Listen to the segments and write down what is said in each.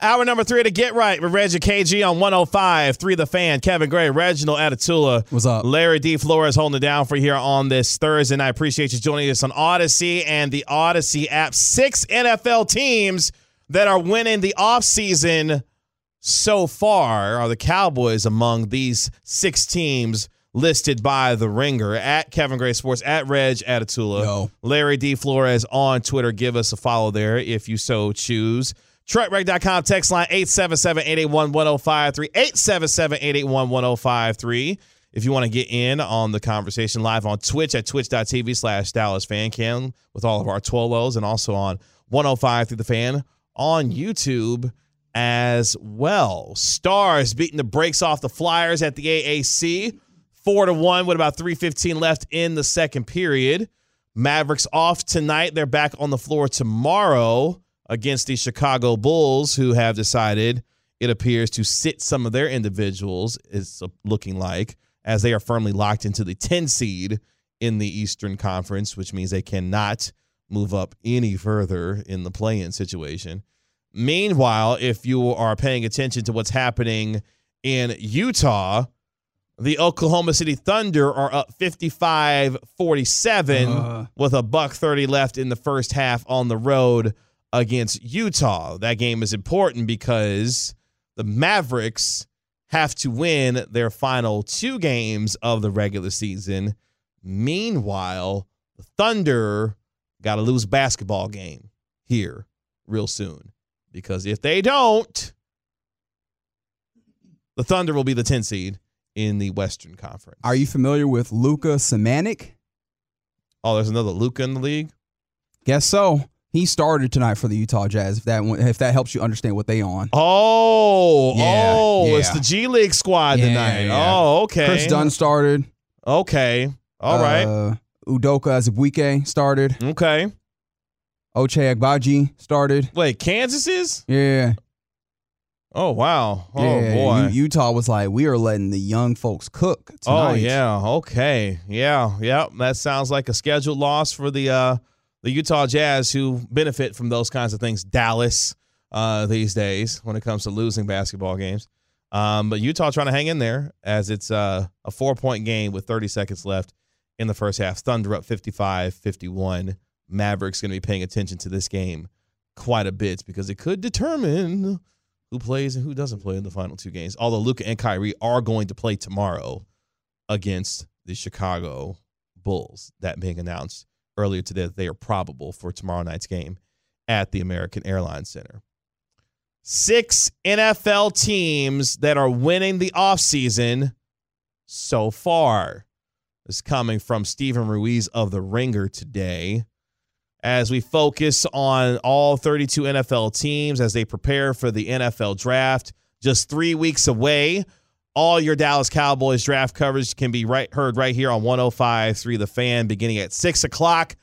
Hour number three to Get Right with Reggie KG on 105. Three the fan. Kevin Gray, Reginald Atatula. What's up? Larry D. Flores holding it down for here on this Thursday. And I appreciate you joining us on Odyssey and the Odyssey app. Six NFL teams that are winning the offseason so far are the Cowboys among these six teams listed by the ringer at Kevin Gray Sports, at Reg Atatula. Yo. Larry D. Flores on Twitter. Give us a follow there if you so choose. TruckReg.com text line 877-881-1053. 877-881-1053. If you want to get in on the conversation live on Twitch at twitch.tv slash Dallas Fan Cam with all of our Twolos and also on 105 through the fan on YouTube as well. Stars beating the brakes off the Flyers at the AAC. Four to one with about 315 left in the second period. Mavericks off tonight. They're back on the floor tomorrow against the Chicago Bulls, who have decided it appears to sit some of their individuals, it's looking like, as they are firmly locked into the 10 seed in the Eastern Conference, which means they cannot move up any further in the play in situation. Meanwhile, if you are paying attention to what's happening in Utah, the Oklahoma City Thunder are up 55 47 Uh. with a buck 30 left in the first half on the road against Utah. That game is important because the Mavericks have to win their final two games of the regular season. Meanwhile, the Thunder got to lose basketball game here real soon because if they don't, the Thunder will be the 10 seed in the Western Conference. Are you familiar with Luka Samanic? Oh, there's another Luca in the league. Guess so. He started tonight for the Utah Jazz. If that if that helps you understand what they on. Oh, Yeah, oh, it's the G League squad Yeah, tonight. yeah. Oh, okay. Kris Dunn started. Okay. All right. Uh, Udoka Azubuike started. Okay. Ochai Agbaji started. Wait, Kansas is? Yeah. Oh wow. Oh yeah. boy. U- Utah was like, we are letting the young folks cook tonight. Oh yeah. Okay. Yeah. Yep. That sounds like a scheduled loss for the uh the Utah Jazz who benefit from those kinds of things. Dallas uh these days when it comes to losing basketball games. Um, but Utah trying to hang in there as it's uh, a four point game with 30 seconds left in the first half. Thunder up 55 51. Mavericks going to be paying attention to this game quite a bit because it could determine who plays and who doesn't play in the final two games. Although Luca and Kyrie are going to play tomorrow against the Chicago Bulls, that being announced earlier today that they are probable for tomorrow night's game at the American Airlines Center. Six NFL teams that are winning the offseason so far. This is coming from Steven Ruiz of The Ringer today as we focus on all 32 NFL teams as they prepare for the NFL draft. Just three weeks away. All your Dallas Cowboys draft coverage can be right heard right here on 105.3 The Fan beginning at 6 o'clock.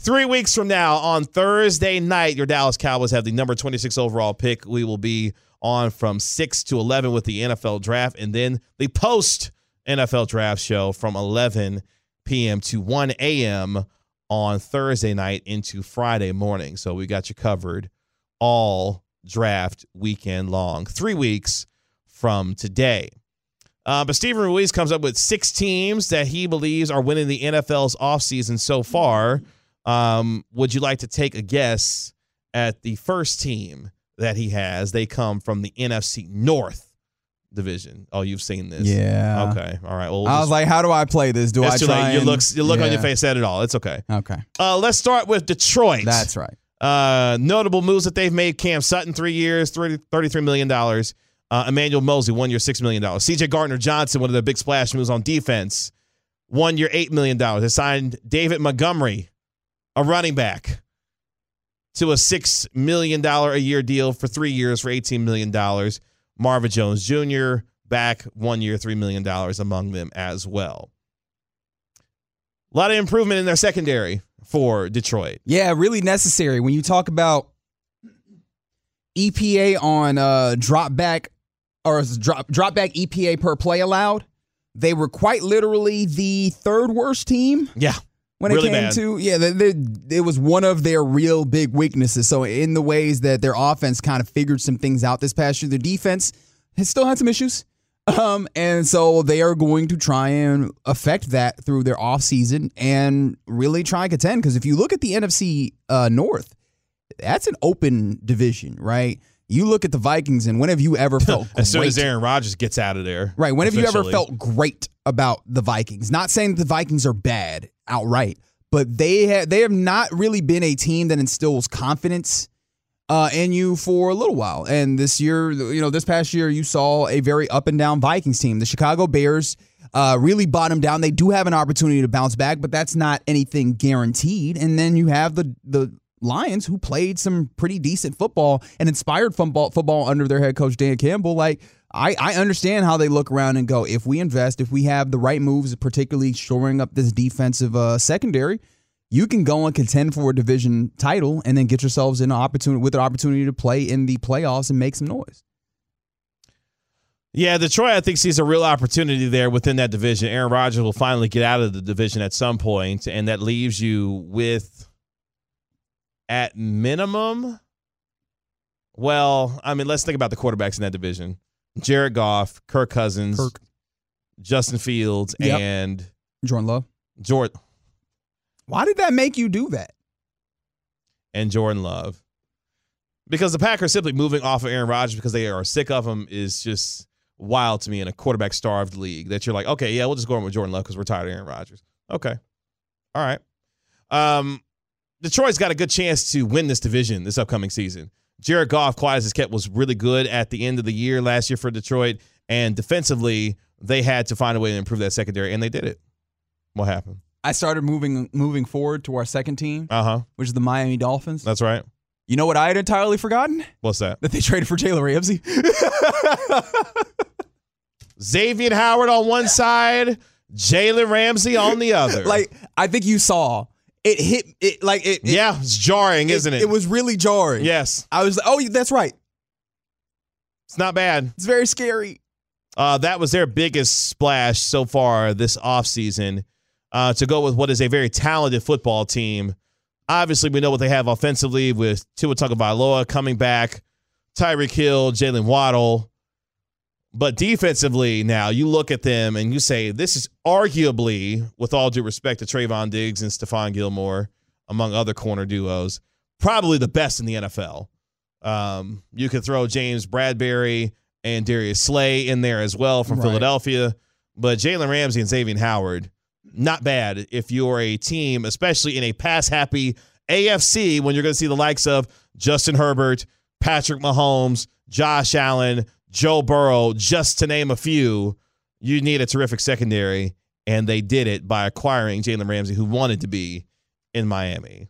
Three weeks from now on Thursday night, your Dallas Cowboys have the number 26 overall pick. We will be on from 6 to 11 with the NFL draft and then the post NFL draft show from 11 p.m. to 1 a.m. on Thursday night into Friday morning. So we got you covered all draft weekend long. Three weeks from today. Uh, but Steven Ruiz comes up with six teams that he believes are winning the NFL's offseason so far. Um, would you like to take a guess at the first team that he has? They come from the NFC North division. Oh, you've seen this. Yeah. Okay. All right. Well, we'll I was just- like, how do I play this? Do I too try late. Your and- looks, your look on your face said it all. It's okay. Okay. Uh, let's start with Detroit. That's right. Uh, notable moves that they've made Cam Sutton, three years, 30, $33 million. Uh, Emmanuel Moseley, one year, $6 million. CJ Gardner Johnson, one of the big splash moves on defense, one year, $8 million. They signed David Montgomery, a running back. to a $6 million a year deal for three years for $18 million. Marvin Jones Jr., back one year, $3 million among them as well. A lot of improvement in their secondary for Detroit. Yeah, really necessary. When you talk about EPA on uh, drop back or drop drop back EPA per play allowed, they were quite literally the third worst team. Yeah. When really it came bad. to yeah, they, they, it was one of their real big weaknesses. So in the ways that their offense kind of figured some things out this past year, their defense has still had some issues. Um, and so they are going to try and affect that through their offseason and really try and contend. Because if you look at the NFC uh, North, that's an open division, right? You look at the Vikings, and when have you ever felt As soon as Aaron Rodgers gets out of there. Right. When have you ever felt great about the Vikings? Not saying that the Vikings are bad outright, but they have they have not really been a team that instills confidence uh, in you for a little while. And this year, you know, this past year, you saw a very up and down Vikings team. The Chicago Bears uh, really bottomed down. They do have an opportunity to bounce back, but that's not anything guaranteed. And then you have the the Lions who played some pretty decent football and inspired football football under their head coach Dan Campbell. Like I, I understand how they look around and go, if we invest, if we have the right moves, particularly shoring up this defensive uh, secondary, you can go and contend for a division title and then get yourselves in an opportunity with an opportunity to play in the playoffs and make some noise. Yeah, Detroit, I think, sees a real opportunity there within that division. Aaron Rodgers will finally get out of the division at some point, and that leaves you with, at minimum, well, I mean, let's think about the quarterbacks in that division Jared Goff, Kirk Cousins, Kirk. Justin Fields, Yep. and Jordan Love. Jordan. Why did that make you do that? and Jordan Love. Because the Packers simply moving off of Aaron Rodgers because they are sick of him is just wild to me in a quarterback starved league that you're like, okay, yeah, we'll just go on with Jordan Love because we're tired of Aaron Rodgers. Okay. All right. Um, Detroit's got a good chance to win this division this upcoming season. Jared Goff, quiet as kept, was really good at the end of the year last year for Detroit. And defensively, they had to find a way to improve that secondary, and they did it. What happened? I started moving moving forward to our second team, Uh huh. which is the Miami Dolphins. That's right. You know what I had entirely forgotten? What's that? That they traded for Jalen Ramsey. Xavier Howard on one side, Jalen Ramsey on the other. like I think you saw it hit it like it. it yeah, it's jarring, isn't it? It was really jarring. Yes, I was. Oh, that's right. it's not bad. It's very scary. Uh, that was their biggest splash so far this offseason uh, to go with what is a very talented football team. Obviously, we know what they have offensively with Tua Tagovailoa coming back, Tyreek Hill, Jalen Waddle. But defensively, now you look at them and you say this is arguably, with all due respect to Trevon Diggs and Stephon Gilmore, among other corner duos, probably the best in the NFL. Um, you could throw James Bradberry and Darius Slay in there as well from Right. Philadelphia. But Jalen Ramsey and Xavier Howard, not bad if you're a team, especially in a pass happy AFC, when you're going to see the likes of Justin Herbert, Patrick Mahomes, Josh Allen, Joe Burrow, just to name a few. You need a terrific secondary, and they did it by acquiring Jalen Ramsey, who wanted to be in Miami.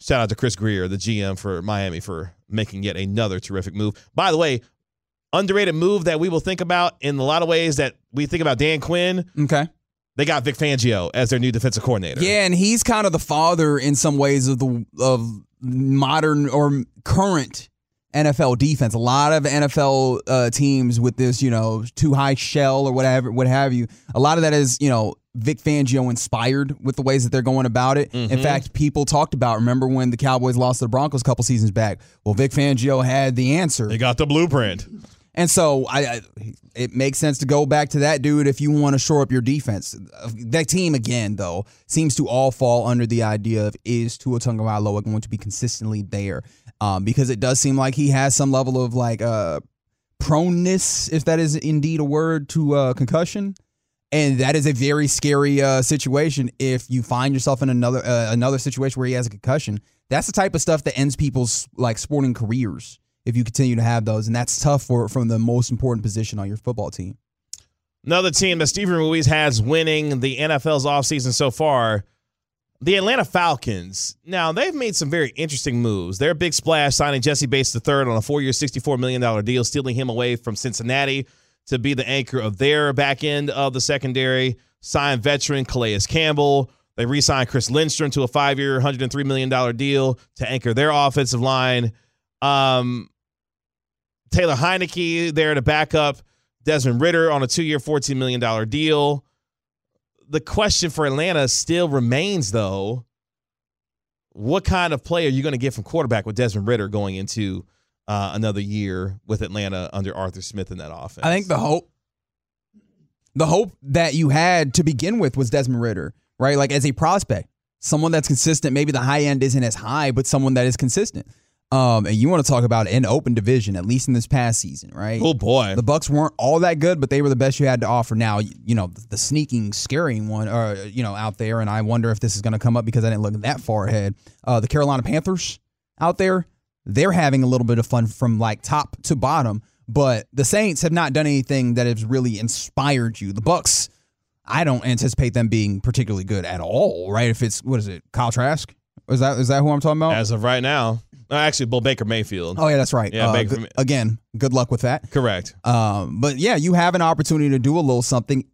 Shout out to Chris Grier, the GM for Miami, for making yet another terrific move. By the way, underrated move that we will think about in a lot of ways that we think about Dan Quinn. Okay. They got Vic Fangio as their new defensive coordinator. Yeah, and he's kind of the father in some ways of the of modern or current NFL defense. A lot of NFL uh, teams with this, you know, two high shell or whatever, what have you. A lot of that is, you know, Vic Fangio inspired with the ways that they're going about it. In fact, people talked about. Remember when the Cowboys lost to the Broncos a couple seasons back? Well, Vic Fangio had the answer. They got the blueprint. And so I, I it makes sense to go back to that dude if you want to shore up your defense. That team again though seems to all fall under the idea of is Tua Tagovailoa going to be consistently there? Um, because it does seem like he has some level of like uh proneness, if that is indeed a word, to uh, concussion. And that is a very scary uh, situation. If you find yourself in another uh, another situation where he has a concussion, that's the type of stuff that ends people's like sporting careers. If you continue to have those, and that's tough for from the most important position on your football team. Another team that Steven Ruiz has winning the NFL's offseason so far, the Atlanta Falcons. Now they've made some very interesting moves. Their big splash signing Jessie Bates III on a four-year, $64 million deal, stealing him away from Cincinnati to be the anchor of their back end of the secondary. Signed veteran Calais Campbell. They re-signed Chris Lindstrom to a five-year, $103 million deal to anchor their offensive line. Um, Taylor Heinicke there to back up Desmond Ridder on a two-year, $14 million deal the question for Atlanta still remains, though. What kind of play are you going to get from quarterback with Desmond Ridder going into uh, another year with Atlanta under Arthur Smith in that offense? I think the hope, the hope that you had to begin with was Desmond Ridder, right? Like as a prospect, someone that's consistent. Maybe the high end isn't as high, but someone that is consistent. Um, and you want to talk about an open division, at least in this past season, right? Oh boy, the Bucks weren't all that good, but they were the best you had to offer. Now, you know, the sneaking, scaring one, uh, you know, out there, and I wonder if this is going to come up because I didn't look that far ahead. Uh, the Carolina Panthers out there, they're having a little bit of fun from like top to bottom, but the Saints have not done anything that has really inspired you. The Bucks, I don't anticipate them being particularly good at all, right? If it's what is it, Kyle Trask? Is that is that who I'm talking about? As of right now. Actually, Bill Baker Mayfield. Oh yeah, that's right. Yeah, uh, again, good luck with that. Correct. Um, but yeah, you have an opportunity to do a little something.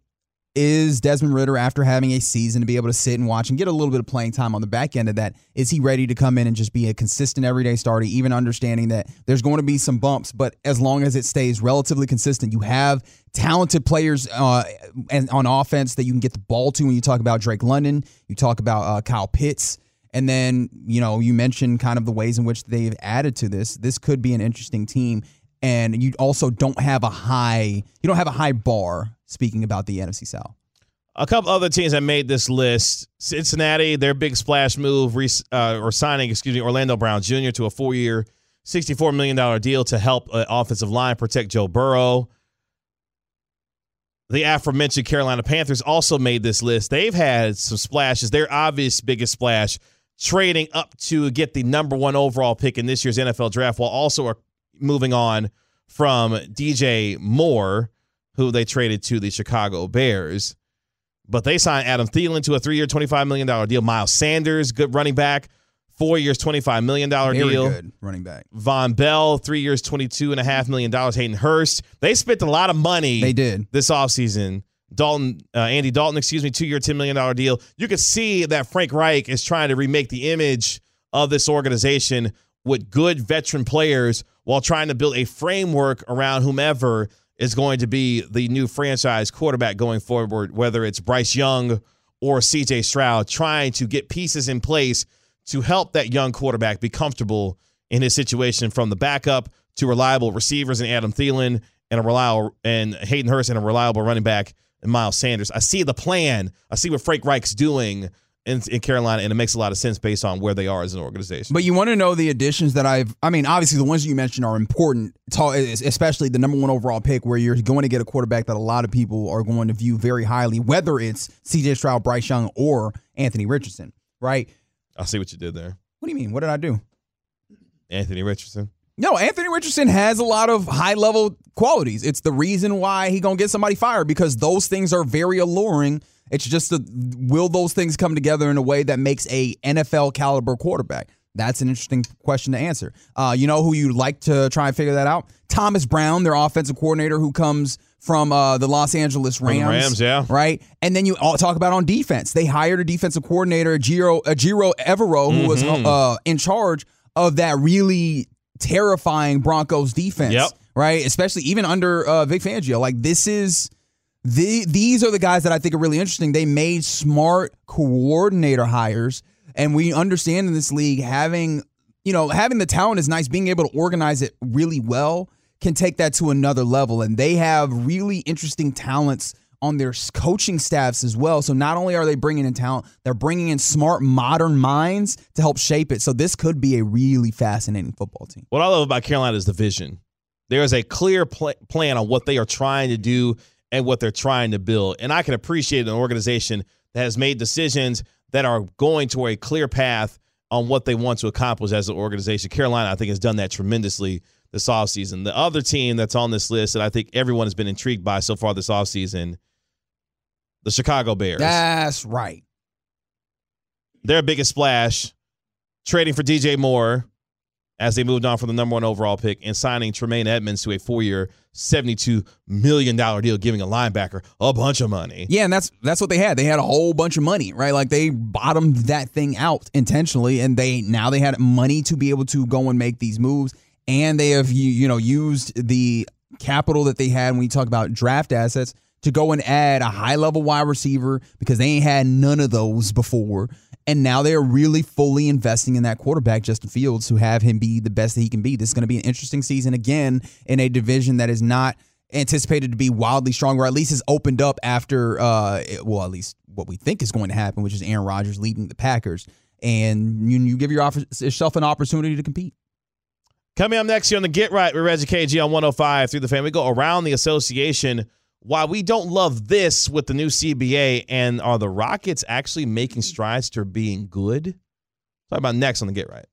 Is Desmond Ridder, after having a season, to be able to sit and watch and get a little bit of playing time on the back end of that, is he ready to come in and just be a consistent everyday starter, even understanding that there's going to be some bumps, but as long as it stays relatively consistent, you have talented players uh, and on offense that you can get the ball to when you talk about Drake London, you talk about uh, Kyle Pitts. And then, you know, you mentioned kind of the ways in which they've added to this. This could be an interesting team. And you also don't have a high, you don't have a high bar speaking about the NFC South. A couple other teams that made this list: Cincinnati, their big splash move, uh, or signing, excuse me, Orlando Brown Jr. to a four-year, sixty-four million dollar deal to help uh, offensive line protect Joe Burrow. The aforementioned Carolina Panthers also made this list. They've had some splashes. Their obvious biggest splash trading up to get the number one overall pick in this year's NFL draft, while also moving on from DJ Moore, who they traded to the Chicago Bears. But they signed Adam Thielen to a three year, $25 million deal. Miles Sanders, good running back, four years, $25 million Very deal. good running back. Vonn Bell, three years, $22.5 million. Hayden Hurst. They spent a lot of money They did. this offseason Dalton, uh, Andy Dalton, excuse me, two year, $10 million deal. You can see that Frank Reich is trying to remake the image of this organization with good veteran players while trying to build a framework around whomever is going to be the new franchise quarterback going forward, whether it's Bryce Young or CJ Stroud, trying to get pieces in place to help that young quarterback be comfortable in his situation from the backup to reliable receivers and Adam Thielen and a reliable and Hayden Hurst and a reliable running back and Miles Sanders. I see the plan. I see what Frank Reich's doing in, in, Carolina, and it makes a lot of sense based on where they are as an organization. But you want to know the additions that I've. I mean, obviously the ones you mentioned are important, especially the number one overall pick, where you're going to get a quarterback that a lot of people are going to view very highly, whether it's C.J. Stroud, Bryce Young, or Anthony Richardson. Right? I see what you did there. What do you mean? What did I do? Anthony Richardson. No, Anthony Richardson has a lot of high level qualities. It's the reason why he gonna get somebody fired because those things are very alluring. It's just a, will those things come together in a way that makes a NFL caliber quarterback? That's an interesting question to answer. Uh, you know who you'd like to try and figure that out? Thomas Brown, their offensive coordinator, who comes from uh, the Los Angeles Rams. Rams, yeah. Right? And then you all talk about on defense. They hired a defensive coordinator, Ejiro, Ejiro Evero, who mm-hmm. was uh, in charge of that really terrifying Broncos defense. Yep. Right? Especially even under uh, Vic Fangio. Like this is the these are the guys that I think are really interesting. They made smart coordinator hires, and we understand in this league having you know having the talent is nice. Being able to organize it really well can take that to another level, and they have really interesting talents on their coaching staffs as well. So not only are they bringing in talent, they're bringing in smart, modern minds to help shape it. So this could be a really fascinating football team. What I love about Carolina is the vision. There is a clear pl- plan on what they are trying to do and what they're trying to build. And I can appreciate an organization that has made decisions that are going to a clear path on what they want to accomplish as an organization. Carolina, I think, has done that tremendously this offseason. The other team that's on this list that I think everyone has been intrigued by so far this offseason the Chicago Bears. That's right. their biggest splash, trading for DJ Moore as they moved on from the number one overall pick and signing Tremaine Edmunds to a four year, $72 million deal, giving a linebacker a bunch of money. Yeah, and that's that's what they had. They had a whole bunch of money, right? Like they bottomed that thing out intentionally, and they now they had money to be able to go and make these moves, and they have you, you know used the capital that they had when you talk about draft assets to go and add a high level wide receiver because they ain't had none of those before. And now they're really fully investing in that quarterback, Justin Fields, to have him be the best that he can be. This is going to be an interesting season again in a division that is not anticipated to be wildly strong, or at least has opened up after, uh, well, at least what we think is going to happen, which is Aaron Rodgers leading the Packers. And you, you give your yourself an opportunity to compete. Coming up next here on the Get Right with Reggie KG on 105 through the fan. We go around the association why we don't love this with the new CBA and are the Rockets actually making strides to being good? Talk about next on the Get Right.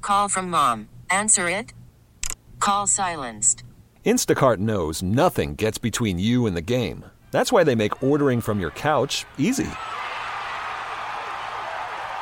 Call from mom. Answer it. Call silenced. Instacart knows nothing gets between you and the game. That's why they make ordering from your couch easy.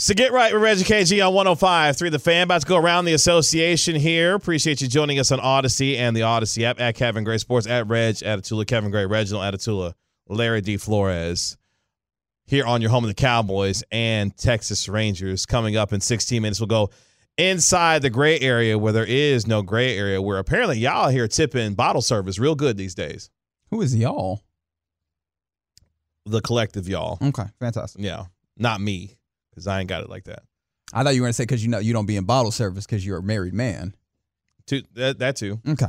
So get right with Reggie KG on 105 through the fan. About to go around the association here. Appreciate you joining us on Odyssey and the Odyssey app at Kevin Gray Sports, at Reg Atatula, Kevin Gray, Reginald Atatula, Larry D. Flores here on your home of the Cowboys and Texas Rangers. Coming up in 16 minutes, we'll go inside the gray area where there is no gray area, where apparently y'all here tipping bottle service real good these days. Who is y'all? The collective y'all. Okay, fantastic. Yeah, not me because I ain't got it like that. I thought you were going to say because you know you don't be in bottle service because you're a married man. To, that, that too. Okay.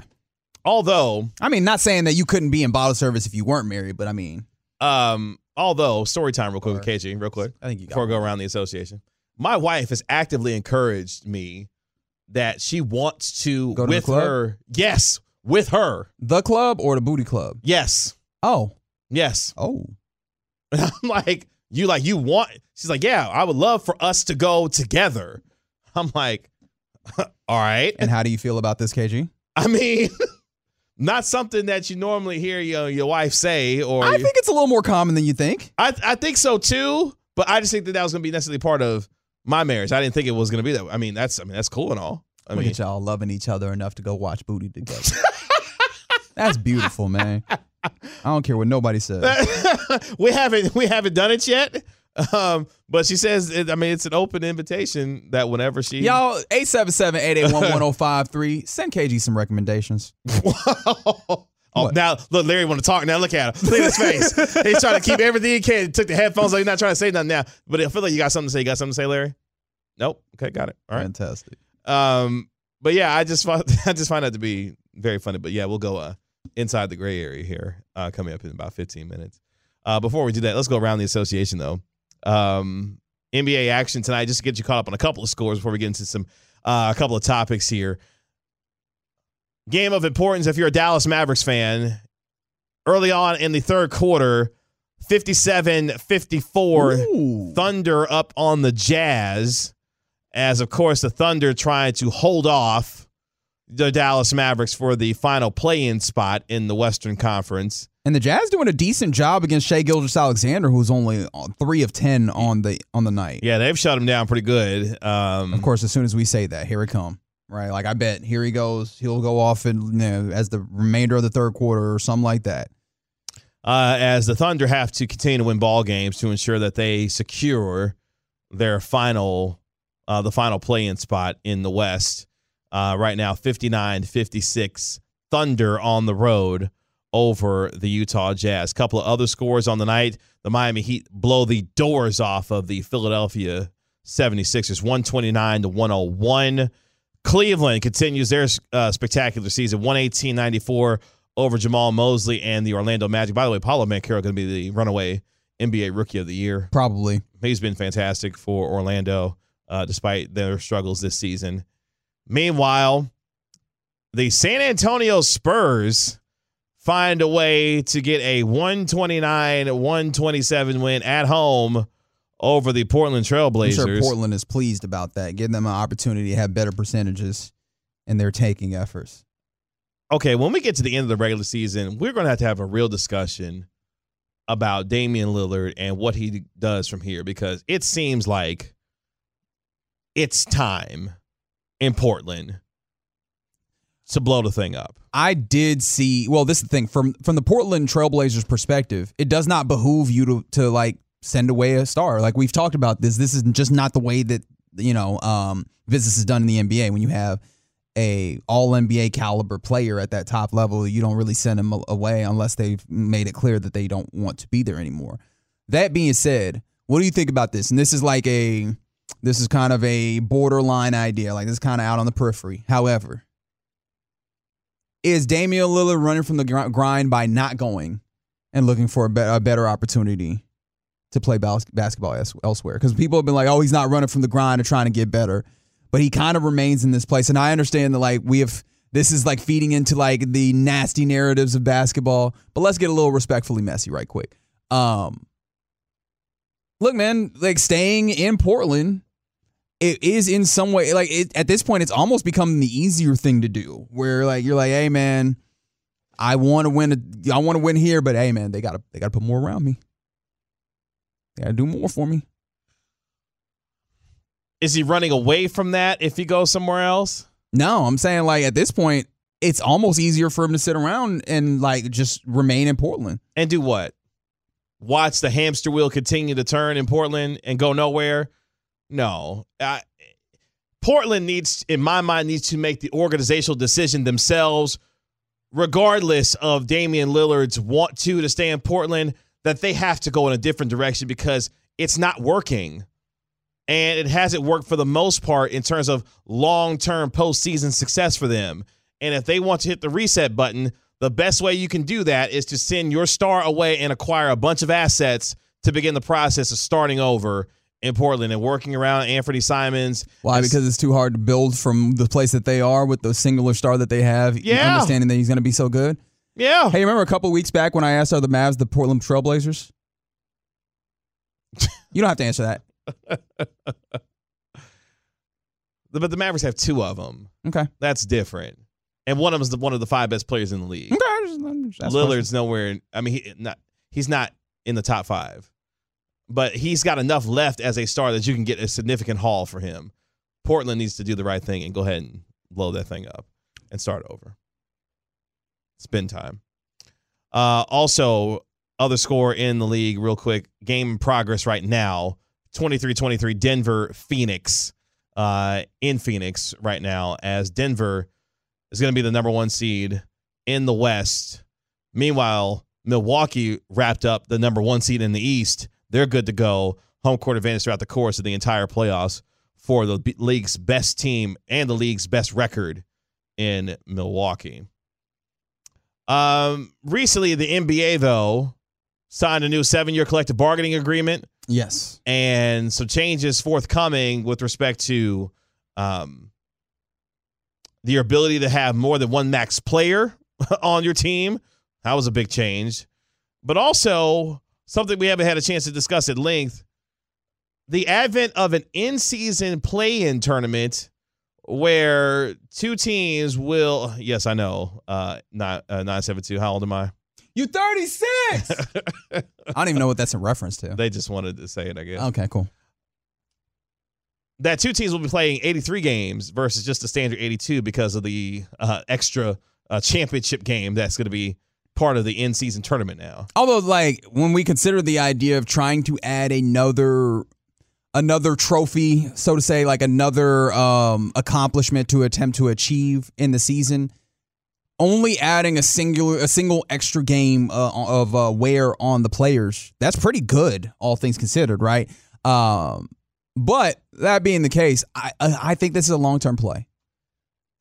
Although, I mean, not saying that you couldn't be in bottle service if you weren't married, but I mean, um, although story time real quick with KG, real quick. I think you got before I go around the association. My wife has actively encouraged me that she wants to Go to the with club? her. Yes, with her. the club or the booty club. Yes, Oh, yes. oh, And I'm like, you like you want? She's like, yeah, I would love for us to go together. I'm like, all right. and how do you feel about this, KG? I mean, not something that you normally hear your your wife say, or I think it's a little more common than you think. I I think so too. But I just think that that was going to be necessarily part of my marriage. I didn't think it was going to be that. I mean, that's I mean that's cool and all. I Look mean, y'all loving each other enough to go watch booty together. That's beautiful, man. I don't care what nobody says. we haven't we haven't done it yet. Um, but she says, it, I mean, it's an open invitation that whenever she Y'all, 877-881-1053. Send KG some recommendations. oh, What? now look, Larry want to talk. Now look at him. Look at his face. He's trying to keep everything he can. Took the headphones. Like he's not trying to say nothing now. But I feel like you got something to say. You got something to say, Larry? Nope. Okay, got it. All right. Fantastic. Um, but yeah, I just find, I just find that to be very funny. But yeah, we'll go uh, inside the gray area here uh, coming up in about 15 minutes. Uh, before we do that, let's go around the association though. Um, NBA action tonight, just to get you caught up on a couple of scores before we get into some uh, a couple of topics here. Game of importance if you're a Dallas Mavericks fan. Early on in the third quarter, 57 54. Thunder up on the Jazz, as of course the Thunder trying to hold off the Dallas Mavericks for the final play-in spot in the Western Conference. And the Jazz doing a decent job against Shai Gilgeous Alexander, who's only on three of ten on the on the night. Yeah, they've shut him down pretty good. Um, Of course, as soon as we say that, here it come. Right, like I bet here he goes. He'll go off and you know, as the remainder of the third quarter or something like that. uh, as the Thunder have to continue to win ball games to ensure that they secure their final, uh, the final play-in spot in the West. Uh, right now, 59, 56, Thunder on the road over the Utah Jazz. couple of other scores on the night. The Miami Heat blow the doors off of the Philadelphia 76ers, 129 to 101. Cleveland continues their uh, spectacular season, 118 94 over Jamahl Mosley and the Orlando Magic. By the way, Paolo Banchero going to be the runaway NBA Rookie of the Year. Probably. He's been fantastic for Orlando uh, despite their struggles this season. Meanwhile, the San Antonio Spurs find a way to get a 129 127 win at home over the Portland Trailblazers. I'm sure Portland is pleased about that, giving them an opportunity to have better percentages in their taking efforts. Okay, when we get to the end of the regular season, we're going to have to have a real discussion about Damian Lillard and what he does from here because it seems like it's time in Portland to blow the thing up. I did see. Well, this is the thing from from the Portland Trailblazers perspective, it does not behoove you to to like send away a star. Like we've talked about this. This is just not the way that you know um, business is done in the NBA. When you have a all NBA caliber player at that top level, you don't really send them away unless they've made it clear that they don't want to be there anymore. That being said, what do you think about this? And this is like a this is kind of a borderline idea. Like this is kind of out on the periphery. However, is Damian Lillard running from the grind by not going and looking for a, be- a better opportunity to play bas- basketball es- elsewhere? Because people have been like, oh, he's not running from the grind or trying to get better, but he kind of remains in this place. And I understand that like we have this is like feeding into like the nasty narratives of basketball. But let's get a little respectfully messy right quick. Um, look, man, like staying in Portland it is in some way like it, at this point it's almost become the easier thing to do where like you're like hey man i want to win a, i want to win here but hey man they gotta they gotta put more around me. They gotta do more for me. Is he running away from that if he goes somewhere else? No i'm saying like at this point it's almost easier for him to sit around and like just remain in portland. And do what? Watch the hamster wheel continue to turn in portland and go nowhere no. Portland needs, in my mind, needs to make the organizational decision themselves, regardless of Damian Lillard's want to to stay in Portland, that they have to go in a different direction because it's not working. And it hasn't worked for the most part in terms of long term postseason success for them. And if they want to hit the reset button, the best way you can do that is to send your star away and acquire a bunch of assets to begin the process of starting over in Portland and working around Anthony Simons. Why? Because it's too hard to build from the place that they are with the singular star that they have. Yeah. Understanding that he's going to be so good. Yeah. Hey, remember a couple weeks back when I asked are the Mavs the Portland Trailblazers? you don't have to answer that. but the Mavericks have two of them. Okay. That's different. And one of them is the, one of the five best players in the league. Okay. Lillard's nowhere. I mean, he, not, he's not in the top five but he's got enough left as a star that you can get a significant haul for him. Portland needs to do the right thing and go ahead and blow that thing up and start over. Spin time. Uh, also, other score in the league, real quick. Game in progress right now 23 23, Denver, Phoenix. Uh, in Phoenix right now, as Denver is going to be the number one seed in the West. Meanwhile, Milwaukee wrapped up the number one seed in the East they're good to go. Home court advantage throughout the course of the entire playoffs for the league's best team and the league's best record in Milwaukee. Um, recently, the NBA though signed a new seven-year collective bargaining agreement. Yes, and some changes forthcoming with respect to um, the ability to have more than one max player on your team. That was a big change, but also something we haven't had a chance to discuss at length the advent of an in season play in tournament where two teams will, yes, I know, uh, not, uh, 972. How old am I? You 36. I don't even know what that's in reference to. They just wanted to say it, I guess. Okay, cool. That two teams will be playing 83 games versus just a standard 82 because of the uh, extra uh, championship game that's going to be part of the in season tournament now. Although, like when we consider the idea of trying to add another another trophy, so to say, like another um, accomplishment to attempt to achieve in the season, only adding a singular a single extra game uh, of uh, wear on the players. That's pretty good, all things considered, right? Um, but that being the case, I I think this is a long term play.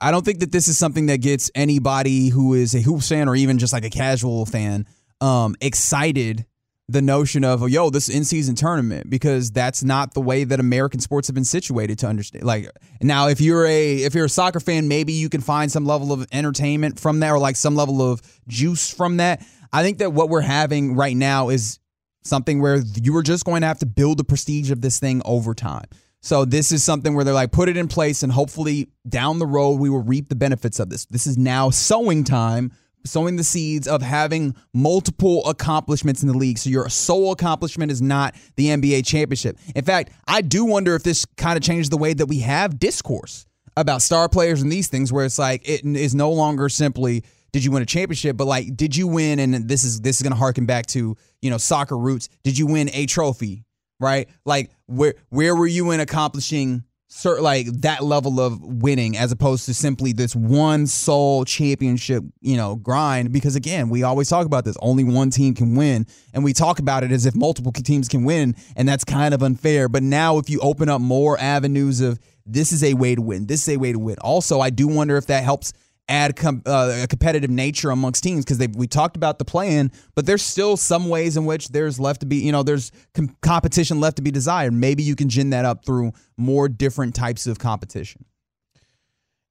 I don't think that this is something that gets anybody who is a hoops fan or even just like a casual fan um, excited the notion of yo this in season tournament because that's not the way that American sports have been situated to understand like now if you're a if you're a soccer fan maybe you can find some level of entertainment from that or like some level of juice from that. I think that what we're having right now is something where you are just going to have to build the prestige of this thing over time so this is something where they're like put it in place and hopefully down the road we will reap the benefits of this this is now sowing time sowing the seeds of having multiple accomplishments in the league. So your sole accomplishment is not the NBA championship. In fact, I do wonder if this kind of changes the way that we have discourse about star players and these things where it's like it is no longer simply did you win a championship, but like did you win and this is this is going to harken back to, you know, soccer roots. Did you win a trophy, right? Like where where were you in accomplishing certain like that level of winning as opposed to simply this one sole championship you know grind? Because again we always talk about this. Only one team can win and we talk about it as if multiple teams can win and that's kind of unfair. But now if you open up more avenues of this is a way to win this is a way to win. Also i do wonder if that helps add com- uh, a competitive nature amongst teams because we talked about the plan, but there's still some ways in which there's left to be, you know, there's com- competition left to be desired. Maybe you can gin that up through more different types of competition.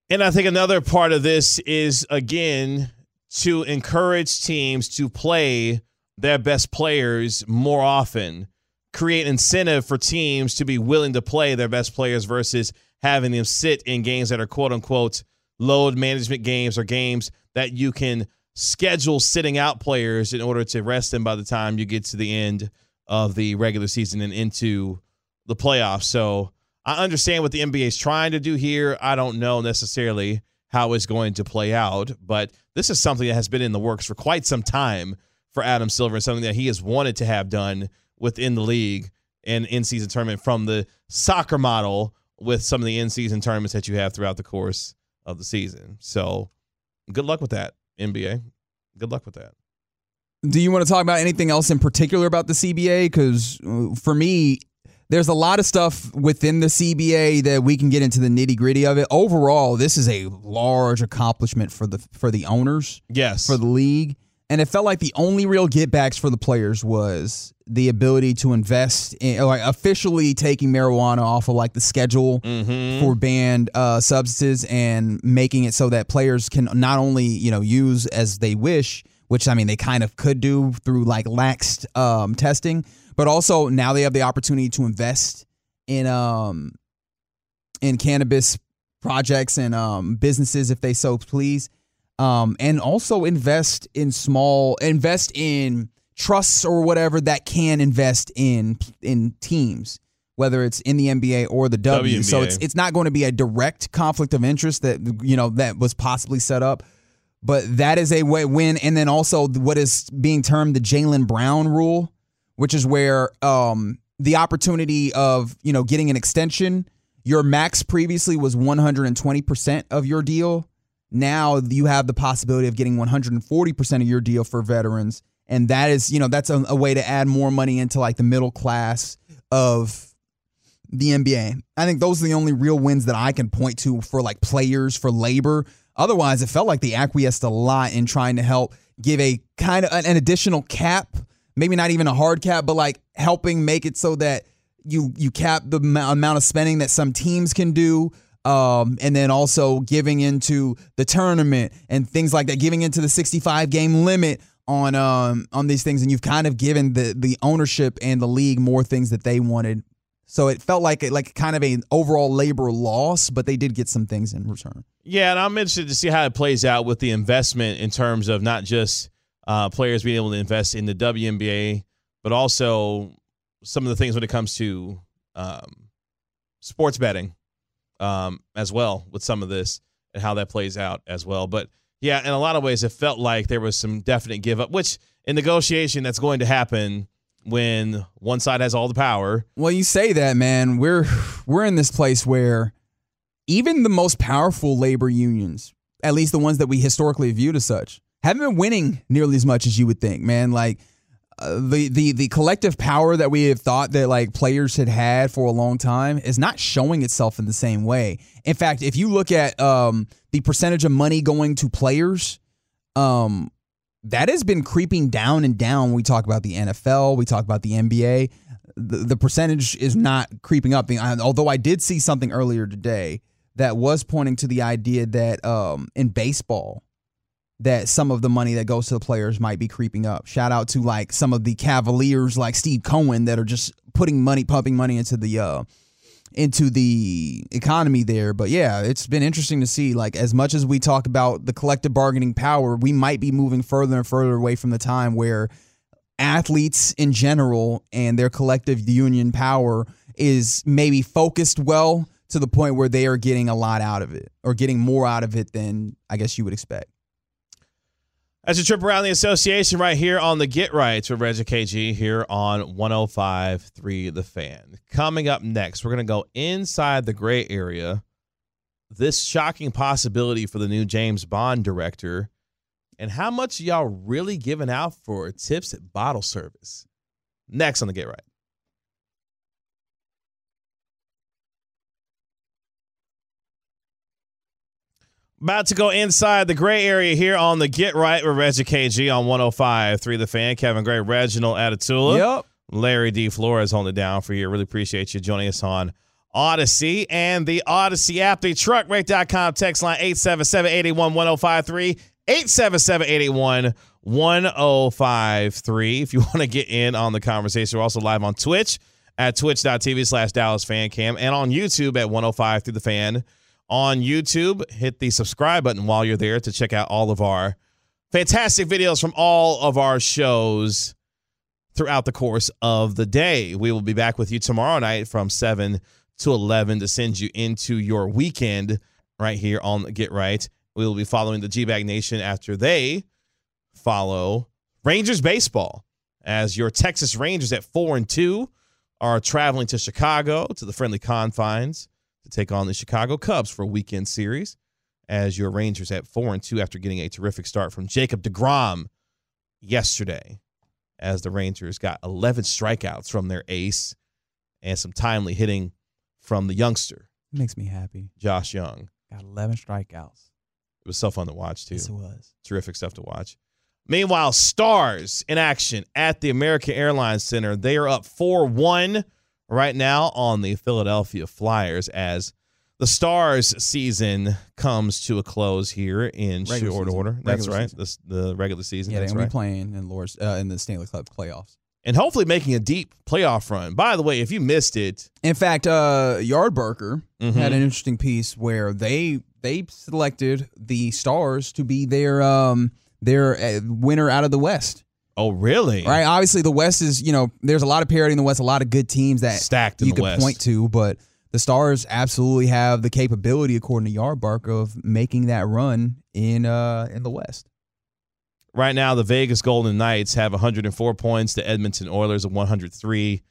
And I think another part of this is again to encourage teams to play their best players more often, create incentive for teams to be willing to play their best players versus having them sit in games that are quote unquote load management games or games that you can schedule sitting out players in order to rest them by the time you get to the end of the regular season and into the playoffs. So I understand what the NBA is trying to do here. I don't know necessarily how it's going to play out, but this is something that has been in the works for quite some time for Adam Silver and something that he has wanted to have done within the league and in season tournament from the soccer model with some of the in season tournaments that you have throughout the course of the season. So good luck with that, NBA. Good luck with that. Do you want to talk about anything else in particular about the CBA? Because uh, for me, there's a lot of stuff within the CBA that we can get into the nitty gritty of it. Overall, this is a large accomplishment for the for the owners. Yes, for the league, and it felt like the only real getbacks for the players was the ability to invest in like officially taking marijuana off of like the schedule mm-hmm. for banned uh, substances and making it so that players can not only you know use as they wish which i mean they kind of could do through like laxed um, testing but also now they have the opportunity to invest in um in cannabis projects and um, businesses if they so please um, and also invest in small invest in trusts or whatever that can invest in in teams whether it's in the NBA or the W. WNBA. So it's it's not going to be a direct conflict of interest that you know that was possibly set up, but that is a way win. And then also what is being termed the Jaylen Brown rule, which is where um, the opportunity of you know getting an extension. Your max previously was 120 percent of your deal. Now you have the possibility of getting 140 percent of your deal for veterans and that is you know that's a, a, way to add more money into like the middle class of the NBA. I think those are the only real wins that I can point to for like players for labor. Otherwise, it felt like they acquiesced a lot in trying to help give a kind of an additional cap, maybe not even a hard cap, but like helping make it so that you you cap the amount of spending that some teams can do. Um, and then also giving into the tournament and things like that, giving into the 65 game limit on um on these things. And you've kind of given the the ownership and the league more things that they wanted. So it felt like like kind of an overall labor loss but they did get some things in return. Yeah and i'm interested to see how it plays out with the investment in terms of not just uh, players being able to invest in the WNBA but also some of the things when it comes to um, sports betting um, as well with some of this and how that plays out as well but yeah, in a lot of ways, it felt like there was some definite give up, which in negotiation, that's going to happen when one side has all the power. Well, you say that, man. We're we're in this place where even the most powerful labor unions at least the ones that we historically viewed as such, haven't been winning nearly as much as you would think, man. Like the the the collective power that we have thought that like players had had for a long time is not showing itself in the same way. In fact, if you look at um, the percentage of money going to players, um, that has been creeping down and down. We talk about the NFL, we talk about the NBA. The, the percentage is not creeping up. Although I did see something earlier today that was pointing to the idea that um, in baseball, that some of the money that goes to the players might be creeping up. Shout out to like some of the Cavaliers, like Steve Cohen, that are just putting money, pumping money into the uh, into the economy there. But yeah, it's been interesting to see. Like as much as we talk about the collective bargaining power, we might be moving further and further away from the time where athletes in general and their collective union power is maybe focused well to the point where they are getting a lot out of it or getting more out of it than I guess you would expect. As a trip around the association right here on the Get Right with Reggie KG here on 105.3 The Fan. Coming up next, we're going to go inside the gray area. This shocking possibility for the new James Bond director and how much y'all really giving out for tips at bottle service. Next on the Get Right. About to go inside the gray area here on the Get Right with Reggie KG on 105 3 The Fan. Kevin Gray, Reginald Atatula. Yep. Larry D. Flores holding it down for you. Really appreciate you joining us on Audacy and the Audacy app. The truckrate.com text line 877 881 1053. 877 881 1053. If you want to get in on the conversation, we're also live on Twitch at twitch.tv slash Dallas Fan Cam and on YouTube at 105 through the fan on YouTube. Hit the subscribe button while you're there to check out all of our fantastic videos from all of our shows throughout the course of the day. We will be back with you tomorrow night from 7 to 11 to send you into your weekend right here on Get Right. We will be following the G Bag Nation after they follow Rangers baseball as your Texas Rangers at 4 and 2 are traveling to Chicago to the friendly confines to take on the Chicago Cubs for a weekend series as your Rangers at 4 and 2 after getting a terrific start from Jacob DeGrom yesterday as the Rangers got 11 strikeouts from their ace and some timely hitting from the youngster, Makes me happy. Josh Jung. Got 11 strikeouts. It was so fun to watch, too. Yes, it was. Terrific stuff to watch. Meanwhile, Stars in action at the American Airlines Center. They are up 4 1 right now on the Philadelphia Flyers as the Stars season comes to a close here in Regular short season. order. That's Regular right. The, the regular season. Yeah, they're gonna be playing in Lord's uh, in the Stanley Cup playoffs. and hopefully making a deep playoff run. By the way, if you missed it, In fact, uh, Mhm. had an interesting piece where they they selected the Stars to be their um their uh, winner out of the West. Oh really? Right? Obviously, the West is you know there's a lot of parity in the West, a lot of good teams that Stacked in you the could West. point to, but the Stars absolutely have the capability, according to Yardbarker, of making that run in uh in the West. Right now, the Vegas Golden Knights have 104 points. The Edmonton Oilers of 103.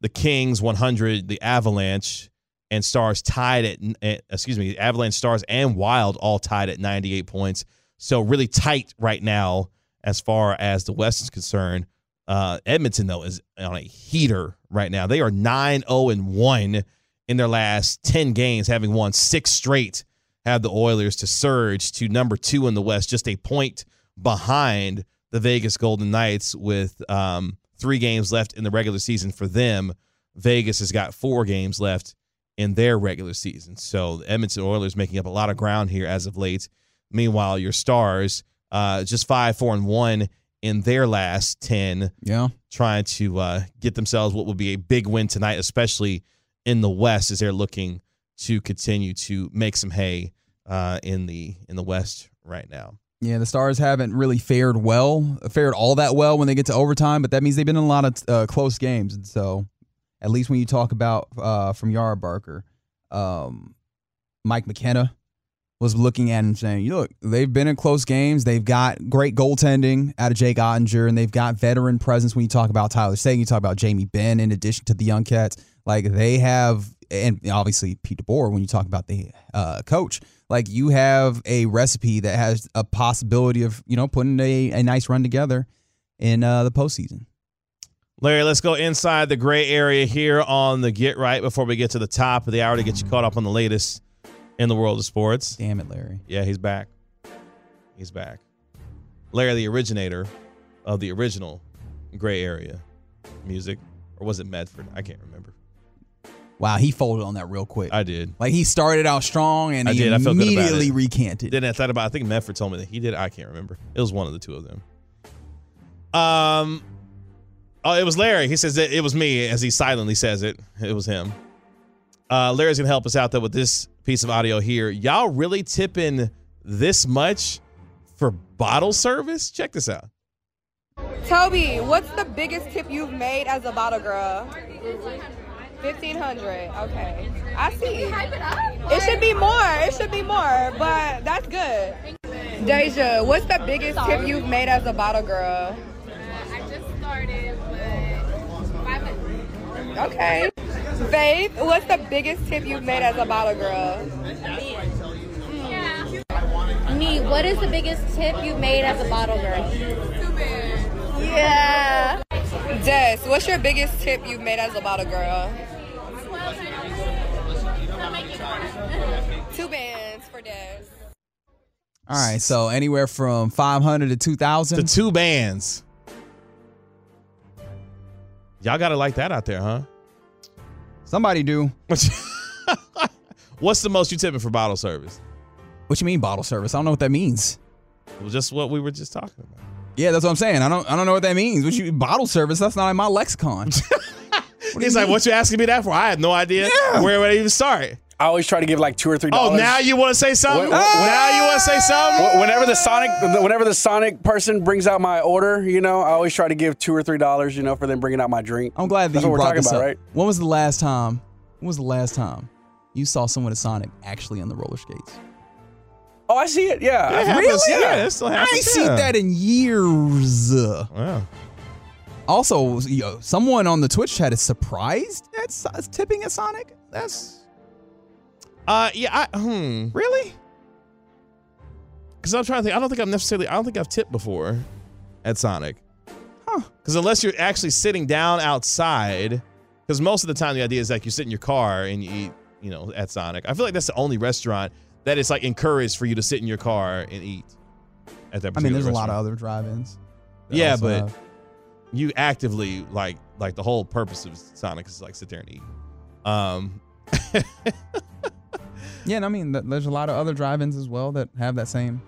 The Kings 100. The Avalanche and Stars tied at eh, excuse me, Avalanche Stars and Wild all tied at 98 points. So really tight right now as far as the West is concerned. Uh, Edmonton though is on a heater right now. They are 9-0 and 1 in their last 10 games, having won six straight. Have the Oilers to surge to number two in the West, just a point behind the Vegas Golden Knights with um, three games left in the regular season for them. Vegas has got four games left in their regular season. So the Edmonton Oilers making up a lot of ground here as of late. Meanwhile, your Stars uh, just five, four, and one in their last ten, Yeah. trying to uh, get themselves what will be a big win tonight, especially in the West, as they're looking to continue to make some hay uh, in the in the West right now. Yeah, the Stars haven't really fared well, fared all that well when they get to overtime, but that means they've been in a lot of uh, close games. And so, at least when you talk about uh, from Yardbarker, um, Mike McKenna was looking at and saying, "You look, they've been in close games. They've got great goaltending out of Jake Oettinger, and they've got veteran presence. When you talk about Tyler Seguin, you talk about Jamie Benn, in addition to the young cats, like they have and obviously Pete DeBoer, when you talk about the uh, coach, like you have a recipe that has a possibility of you know putting a, a nice run together in uh, the postseason. Larry, let's go inside the gray area here on the Get Right before we get to the top of the hour to get you caught up on the latest in the world of sports. Damn it, Larry. Yeah, he's back. He's back. Larry, the originator of the original gray area music, or was it Medford? I can't remember. Wow, he folded on that real quick. I did. like he started out strong and I he did. I felt good about immediately recanted. Then I thought about. I think Medford told me that he did. I can't remember. It was one of the two of them. Um, oh, it was Larry. He says that it was me, as he silently says it. It was him. Uh, Larry's gonna help us out though with this piece of audio here. Y'all really tipping this much for bottle service? Check this out. Toby, what's the biggest tip you've made as a bottle girl? 1500 Okay. I see. It should be more. It should be more, but that's good. Deja, what's the biggest tip you've made as a bottle girl? Okay. Faith, what's the biggest tip you've made as a bottle girl? Me, what is the biggest tip you've made as a bottle girl? Yeah. Des, what's your biggest tip you've made as a bottle girl? Two bands for Des. All right, so anywhere from 500 to 2,000. The two bands. Y'all got to like that out there, huh? Somebody do. What's the most you tipping for bottle service? What you mean bottle service? I don't know what that means. Well, just what we were just talking about. Yeah, that's what I'm saying. I don't I don't know what that means. What you bottle service? That's not in my lexicon. He's like, "What you asking me that for?" I had no idea Yeah. where would I even start. I always try to give like two or three Oh, dollars. Oh, now you want to say something? What- what- what- now you want to say something? Whenever the Sonic, whenever the Sonic person brings out my order, you know, I always try to give two or three dollars, you know, for them bringing out my drink. I'm glad that That's you what we're brought talking this about, up. right? When was the last time? When was the last time you saw someone at Sonic actually on the roller skates? Oh, I see it. Yeah, It I- happens. Yeah, that still I happens. ain't seen yeah. that in years. Wow. Also, you know, someone on the Twitch chat is surprised at tipping at Sonic. That's Uh, yeah. I, hmm. really Because I'm trying to think. I don't think I've necessarily. I don't think I've tipped before at Sonic. Huh. Because unless you're actually sitting down outside, because most of the time the idea is like you sit in your car and you eat, you know, at Sonic. I feel like that's the only restaurant that is like encouraged for you to sit in your car and eat. At that. I mean, there's a lot of other drive-ins. Yeah, but have- you actively like like the whole purpose of Sonic is like sit there and eat. Um, yeah, and I mean, th- there's a lot of other drive-ins as well that have that same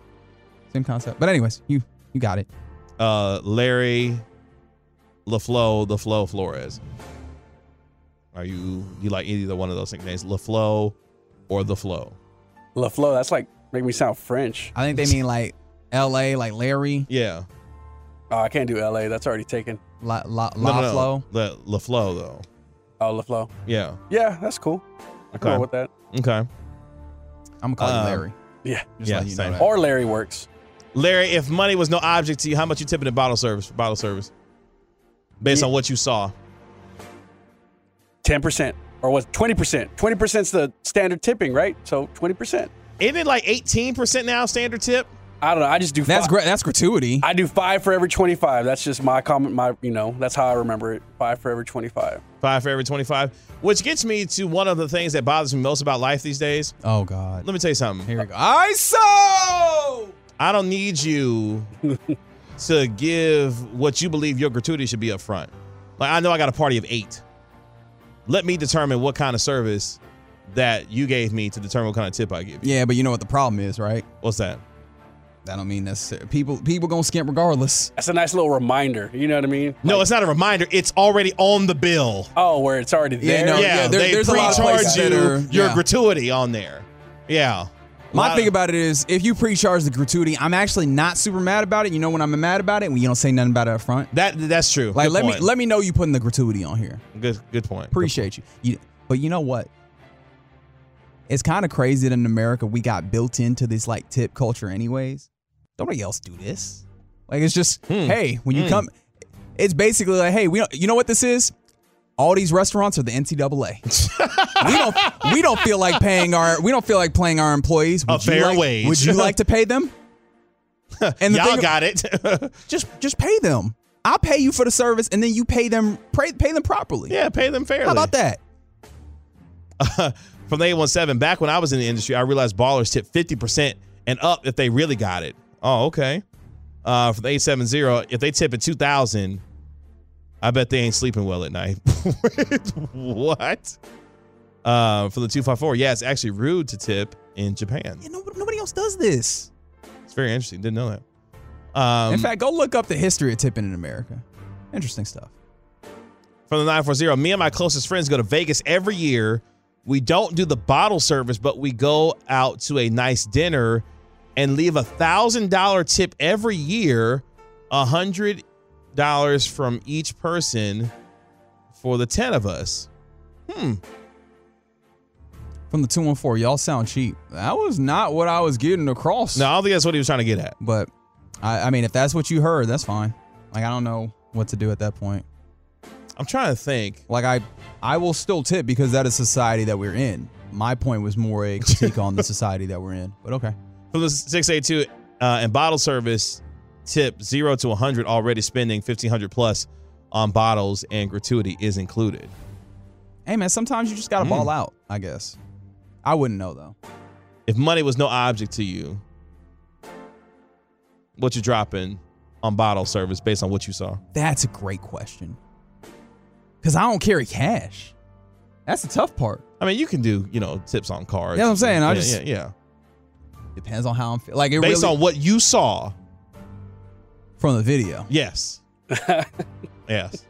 same concept. But anyways, you you got it. uh, Larry, LaFlo, the Flo Flores. Are you you like either one of those nicknames, LaFlo or the Flow? LaFlo, that's like make me sound French. I think they mean like L.A., like Larry, Yeah, Oh, I can't do LA. That's already taken. La La, no, La no, Flo. no. The LaFlo though. Oh, LaFlo. Yeah. Yeah, that's cool. I can Okay. with that. Okay. I'm gonna call Um, you Larry. Yeah. Just yeah, you know same. Or Larry works. Larry, if money was no object to you, how much you tipping in bottle service bottle service? Based Yeah. on what you saw. Ten percent. Or was twenty percent? Twenty percent's the standard tipping, right? So twenty percent. Isn't it like 18% now standard tip? I don't know. I just do. That's fi- great. That's gratuity. I do five for every twenty-five. That's just my comment. My, you know, that's how I remember it. Five for every twenty-five. Five for every 25. Which gets me to one of the things that bothers me most about life these days. oh God. Let me tell you something. Here we go. ISO. I don't need you to give what you believe your gratuity should be up front. Like I know I got a party of eight. Let me determine what kind of service that you gave me to determine what kind of tip I give you. Yeah, but you know what the problem is, right? What's that? That don't mean necessarily people people gonna skimp regardless. That's a nice little reminder. You know what I mean? No, Like, it's not a reminder. It's already on the bill. oh, where it's already Yeah, there. no, yeah, yeah, there- they there's a lot of pre-charge places you are- your yeah. gratuity on there. Yeah. My thing of- about it is, if you pre-charge the gratuity, I'm actually not super mad about it. You know when I'm mad about it when you don't say nothing about it up front. that that's true. Like Good let point. me let me know you putting the gratuity on here. good good point. Good Appreciate you. you. But you know what? It's kind of crazy that in America we got built into this like tip culture anyways. Nobody else do this. Like it's just, Hmm. hey, when you Hmm. come, it's basically like, hey, we don't, you know what this is? all these restaurants are the NCAA. we don't we don't feel like paying our we don't feel like paying our employees A Would you fair like- wage. Would you like to pay them? And the Y'all thing- got it. just just pay them. I'll pay you for the service, and then you pay them pay, pay them properly. yeah, pay them fairly. How about that? From the 817, back when I was in the industry, I realized ballers tip 50% and up if they really got it. Oh, okay. Uh, from the 870, if they tip at 2000 I bet they ain't sleeping well at night. what? Uh, from the 254, yeah, it's actually rude to tip in Japan. Yeah, nobody, nobody else does this. It's very interesting. Didn't know that. Um, In fact, go look up the history of tipping in America. Interesting stuff. from the 940 me and my closest friends go to vegas every year we don't do the bottle service but we go out to a nice dinner and leave a thousand dollar tip every year a hundred dollars from each person for the 10 of us hmm From the 214, y'all sound cheap. That was not what I was getting across. no i don't think that's what he was trying to get at But I, I mean, if that's what you heard, that's fine. Like I don't know what to do at that point. i'm trying to think Like I, I will still tip because that is society that we're in. My point was more a critique on the society that we're in. But okay. From the 682 uh, and bottle service tip 0 to 100 already spending 1500 plus on bottles and gratuity is included Hey man, sometimes you just gotta Mm. ball out. I guess. I wouldn't know though. if money was no object to you, what you dropping on bottle service based on what you saw? That's a great question. Cause I don't carry cash. That's the tough part. I mean, you can do you know tips on cards. Yeah, I'm saying, I yeah, just- yeah, yeah. Depends on how I'm feeling. Like it Based really on what you saw, from the video. yes, yes.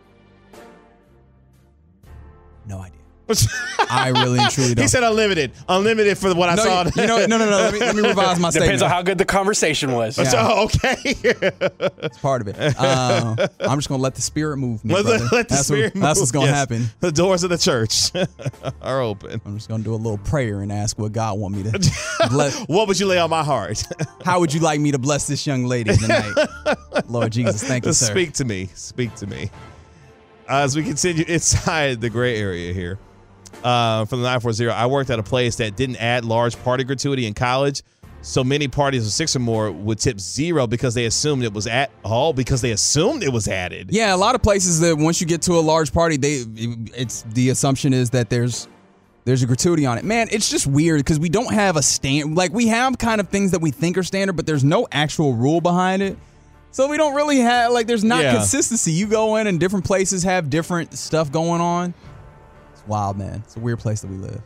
No idea. I really and truly don't. he said unlimited, unlimited for what I no, saw. you, you know, no, no, no. Let me, let me revise my Depends statement. Depends on how good the conversation was. Yeah. So okay, It's part of it. Uh, I'm just gonna let the spirit move me. let, the- let the that's spirit What, that's what's gonna Yes. happen. The doors of the church are open. I'm just gonna do a little prayer and ask what God want me to bless. What would you lay on my heart? How would you like me to bless this young lady tonight? Lord Jesus, thank you, sir. Speak to me. Speak to me. As we continue inside the gray area here, uh, from the 940, I worked at a place that didn't add large party gratuity in college. So many parties of six or more would tip zero because they assumed it was at all because they assumed it was added. Yeah, a lot of places that once you get to a large party, they it's the assumption is that there's there's a gratuity on it. Man, it's just weird because we don't have a stand like we have kind of things that we think are standard, but there's no actual rule behind it. So we don't really have like there's not Yeah. consistency. You go in and different places have different stuff going on. Wild, man. It's a weird place that we live.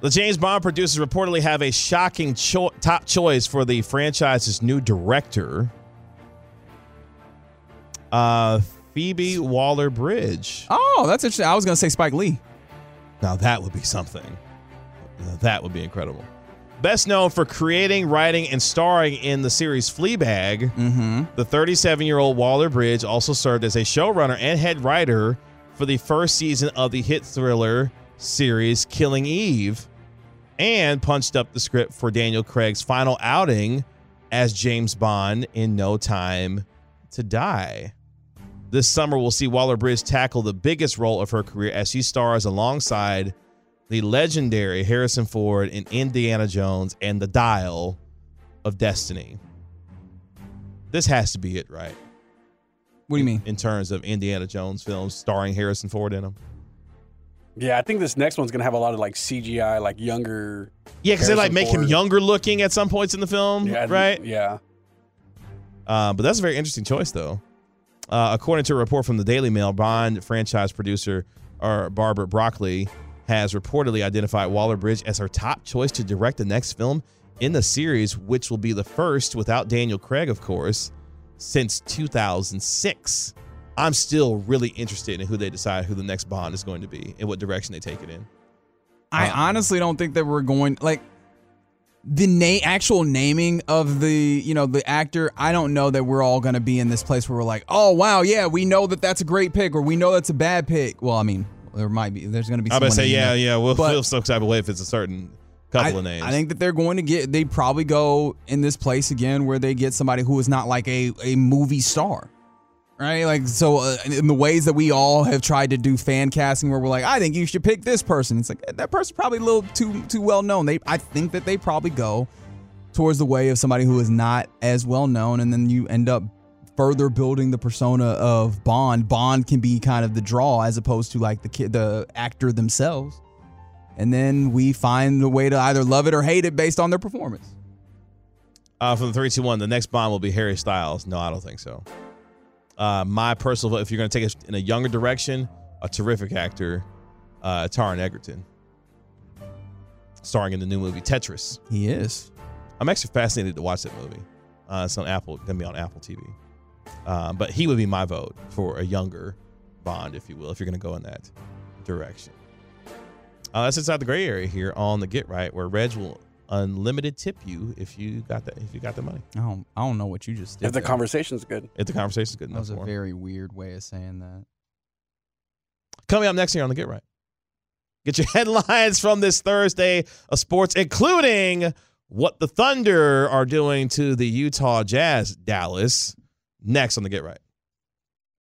The James Bond producers reportedly have a shocking cho- top choice for the franchise's new director, uh, Phoebe Waller Bridge. Oh, that's interesting. I was gonna say Spike Lee. Now that would be something. Now that would be incredible. Best known for creating, writing, and starring in the series Fleabag, Mm-hmm. the 37 year old Waller Bridge also served as a showrunner and head writer for the first season of the hit thriller series Killing Eve and punched up the script for Daniel Craig's final outing as James Bond in No Time to Die. This summer, we'll see Waller Bridge tackle the biggest role of her career as she stars alongside the legendary Harrison Ford in Indiana Jones and the Dial of Destiny. This has to be it, right? What do you mean? In terms of Indiana Jones films starring Harrison Ford in them. Yeah, I think this next one's gonna have a lot of like CGI, like younger. Yeah, because they like Harrison make him younger looking at some points in the film, Yeah, right? Yeah. Uh, but that's a very interesting choice, though. Uh, according to a report from the Daily Mail, Bond franchise producer or Barbara Broccoli has reportedly identified Waller Bridge as her top choice to direct the next film in the series, which will be the first without Daniel Craig, of course, since 2006. I'm still really interested in who they decide who the next Bond is going to be and what direction they take it in. I uh, honestly don't think that we're going like the na- actual naming of the you know the actor. I don't know that we're all going to be in this place where we're like, oh wow, yeah, we know that that's a great pick or we know that's a bad pick. Well, I mean, there might be. There's going to be. I'm going to say, yeah, know. yeah, we'll But feel some type of way if it's a certain couple I, of names. I think that they're going to get. They probably go in this place again where they get somebody who is not like a a movie star. right? Like, so uh, in the ways that we all have tried to do fan casting, where we're like, I think you should pick this person. It's like that person's probably a little too too well known. They, I think that they probably go towards the way of somebody who is not as well known, and then you end up further building the persona of Bond. Bond can be kind of the draw as opposed to like the kid, the actor themselves, and then we find a way to either love it or hate it based on their performance. Uh, from the three, two, one, the next Bond will be Harry Styles. No, I don't think so. Uh, my personal vote, if you're going to take it in a younger direction, a terrific actor, uh, Taron Egerton, starring in the new movie Tetris. He is. I'm actually fascinated to watch that movie. Uh, it's on Apple, going to be on Apple TV. Uh, but he would be my vote for a younger Bond, if you will, if you're going to go in that direction. Uh, that's inside the gray area here on the Get Right, where Reg will unlimited tip you if you got that if you got the money. I don't, I don't know what you just did. If the there. conversation's good. If the conversation's good that enough. was a for him. very weird way of saying that. Coming up next here on the Get Right. Get your headlines from this Thursday of sports, including what the Thunder are doing to the Utah Jazz, Dallas. Next on the Get Right.